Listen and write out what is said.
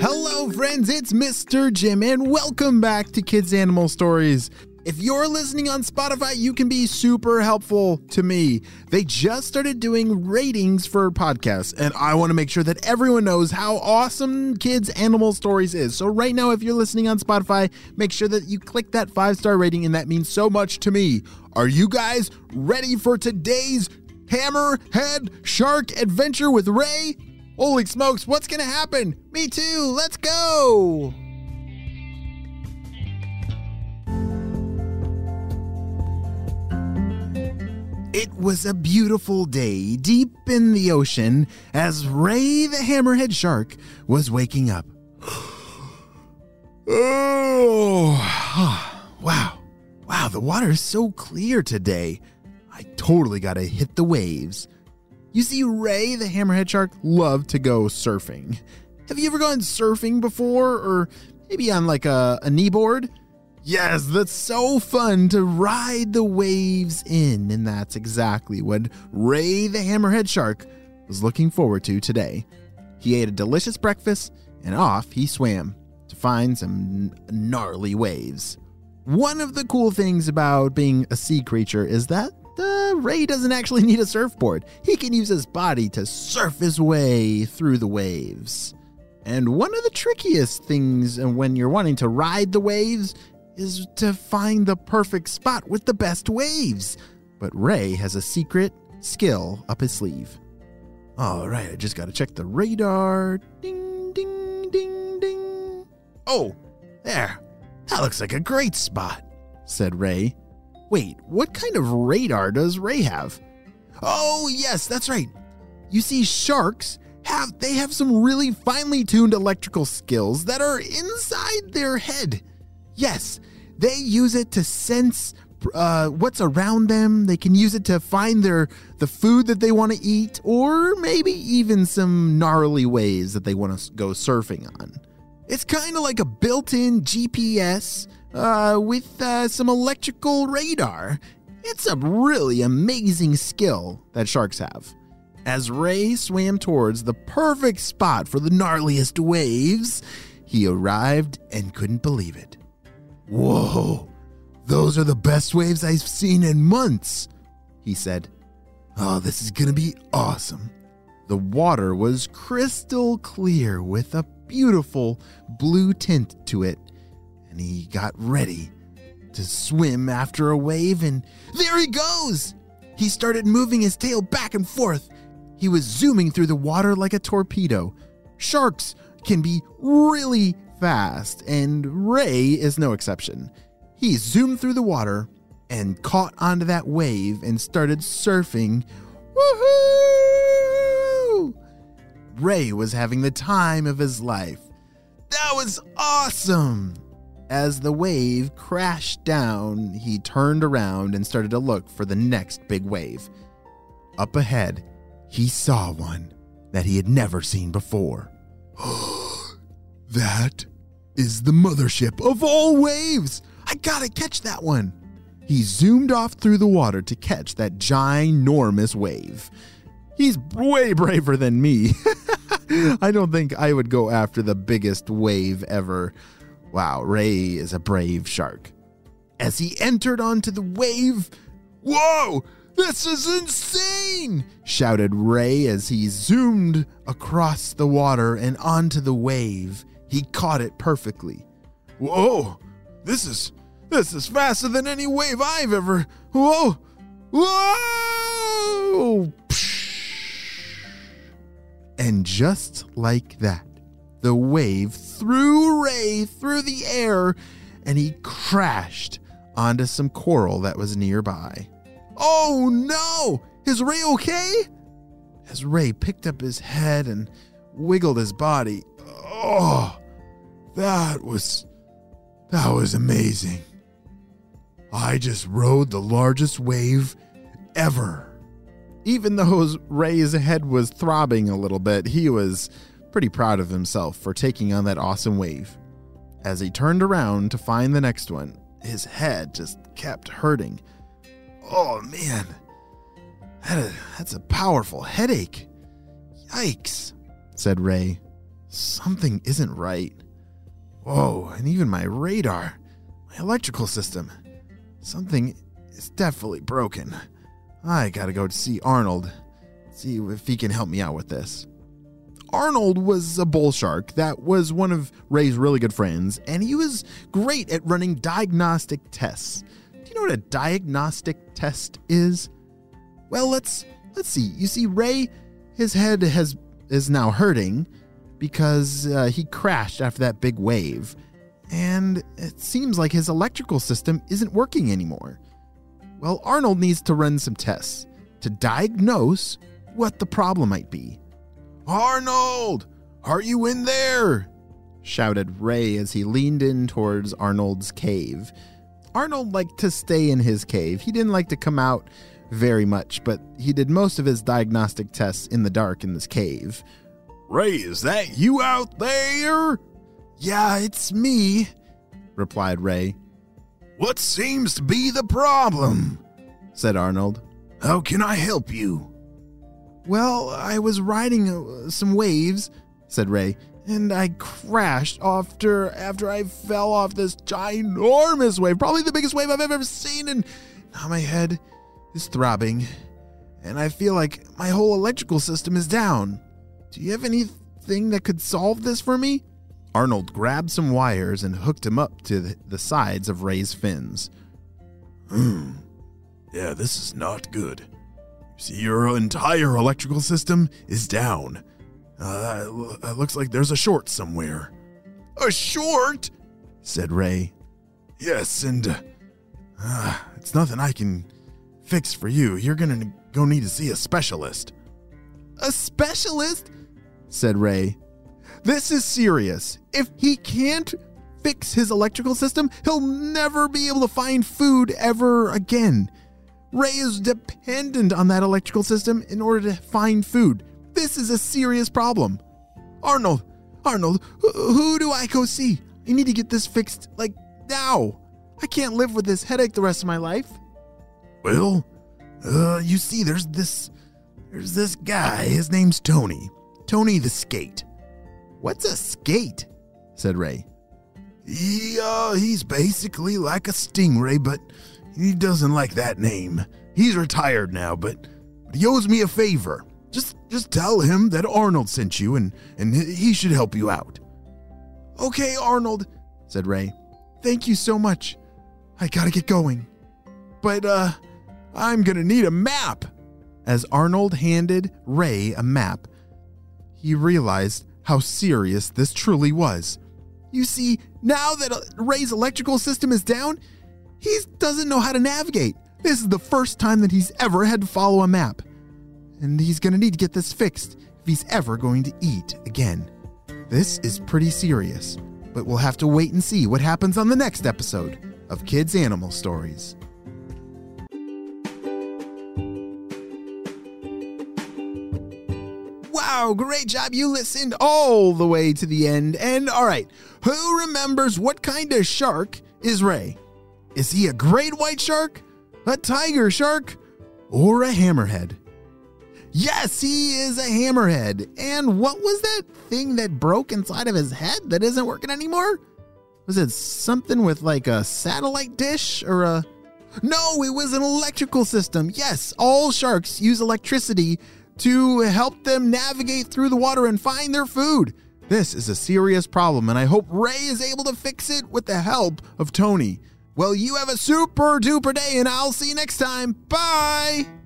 Hello, friends, it's Mr. Jim, and welcome back to Kids Animal Stories. If you're listening on Spotify, you can be super helpful to me. They just started doing ratings for podcasts, and I want to make sure that everyone knows how awesome Kids Animal Stories is. So, right now, if you're listening on Spotify, make sure that you click that five star rating, and that means so much to me. Are you guys ready for today's Hammerhead Shark Adventure with Ray? Holy smokes, what's gonna happen? Me too, let's go! It was a beautiful day deep in the ocean as Ray the Hammerhead Shark was waking up. oh, wow. Wow, the water is so clear today. I totally gotta hit the waves. You see, Ray the Hammerhead Shark loved to go surfing. Have you ever gone surfing before? Or maybe on like a, a kneeboard? Yes, that's so fun to ride the waves in, and that's exactly what Ray the Hammerhead Shark was looking forward to today. He ate a delicious breakfast and off he swam to find some gnarly waves. One of the cool things about being a sea creature is that uh, Ray doesn't actually need a surfboard. He can use his body to surf his way through the waves. And one of the trickiest things when you're wanting to ride the waves is to find the perfect spot with the best waves. But Ray has a secret skill up his sleeve. All right, I just got to check the radar. Ding, ding, ding, ding. Oh, there. That looks like a great spot, said Ray. Wait, what kind of radar does Ray have? Oh, yes, that's right. You see, sharks have they have some really finely tuned electrical skills that are inside their head. Yes, they use it to sense uh, what's around them. They can use it to find their the food that they want to eat, or maybe even some gnarly ways that they want to go surfing on. It's kind of like a built-in GPS uh, with uh, some electrical radar. It's a really amazing skill that sharks have. As Ray swam towards the perfect spot for the gnarliest waves, he arrived and couldn't believe it. Whoa, those are the best waves I've seen in months, he said. Oh, this is gonna be awesome. The water was crystal clear with a beautiful blue tint to it, and he got ready to swim after a wave, and there he goes! He started moving his tail back and forth. He was zooming through the water like a torpedo. Sharks can be really fast, and Ray is no exception. He zoomed through the water and caught onto that wave and started surfing. Woohoo! Ray was having the time of his life. That was awesome! As the wave crashed down, he turned around and started to look for the next big wave. Up ahead, he saw one that he had never seen before. that is the mothership of all waves. I gotta catch that one. He zoomed off through the water to catch that ginormous wave. He's way braver than me. I don't think I would go after the biggest wave ever. Wow, Ray is a brave shark. As he entered onto the wave, whoa, this is insane! shouted Ray as he zoomed across the water and onto the wave. He caught it perfectly. Whoa! This is this is faster than any wave I've ever. Whoa! Whoa! And just like that, the wave threw Ray through the air and he crashed onto some coral that was nearby. Oh no! Is Ray okay? As Ray picked up his head and wiggled his body, oh, that was. that was amazing. I just rode the largest wave ever. Even though Ray's head was throbbing a little bit, he was pretty proud of himself for taking on that awesome wave. As he turned around to find the next one, his head just kept hurting. Oh man, that, that's a powerful headache. Yikes, said Ray. Something isn't right. Whoa, and even my radar, my electrical system. Something is definitely broken. I gotta go to see Arnold, see if he can help me out with this. Arnold was a bull shark that was one of Ray's really good friends, and he was great at running diagnostic tests. Do you know what a diagnostic test is? Well, let's let's see. You see, Ray, his head has is now hurting because uh, he crashed after that big wave, and it seems like his electrical system isn't working anymore. Well, Arnold needs to run some tests to diagnose what the problem might be. Arnold, are you in there? shouted Ray as he leaned in towards Arnold's cave. Arnold liked to stay in his cave. He didn't like to come out very much, but he did most of his diagnostic tests in the dark in this cave. Ray, is that you out there? Yeah, it's me, replied Ray. What seems to be the problem? said Arnold. How can I help you? Well, I was riding uh, some waves, said Ray, and I crashed after after I fell off this ginormous wave, probably the biggest wave I've ever seen, and now my head is throbbing, and I feel like my whole electrical system is down. Do you have anything that could solve this for me? Arnold grabbed some wires and hooked them up to the sides of Ray's fins. Hmm. Yeah, this is not good. You See, your entire electrical system is down. Uh, it looks like there's a short somewhere. A short? said Ray. Yes, and uh, uh, it's nothing I can fix for you. You're gonna go need to see a specialist. A specialist? said Ray. This is serious. If he can't fix his electrical system, he'll never be able to find food ever again. Ray is dependent on that electrical system in order to find food. This is a serious problem. Arnold, Arnold, who, do I go see? I need to get this fixed, like, now. I can't live with this headache the rest of my life. Well, uh, you see, there's this, there's this guy. His name's Tony. Tony the Skate. What's a skate? said Ray. He, uh, he's basically like a stingray, but he doesn't like that name. He's retired now, but, but he owes me a favor. Just just tell him that Arnold sent you and, and he should help you out. Okay, Arnold, said Ray. Thank you so much. I gotta get going. But, uh, I'm gonna need a map. As Arnold handed Ray a map, he realized how serious this truly was. You see, now that Ray's electrical system is down, he doesn't know how to navigate. This is the first time that he's ever had to follow a map. And he's going to need to get this fixed if he's ever going to eat again. This is pretty serious, but we'll have to wait and see what happens on the next episode of Kids Animal Stories. Wow, great job. You listened all the way to the end. And all right, who remembers what kind of shark is Ray? Is he a great white shark, a tiger shark, or a hammerhead? Yes, he is a hammerhead. And what was that thing that broke inside of his head that isn't working anymore? Was it something with like a satellite dish or a. No, it was an electrical system. Yes, all sharks use electricity to help them navigate through the water and find their food. This is a serious problem, and I hope Ray is able to fix it with the help of Tony. Well, you have a super duper day, and I'll see you next time. Bye!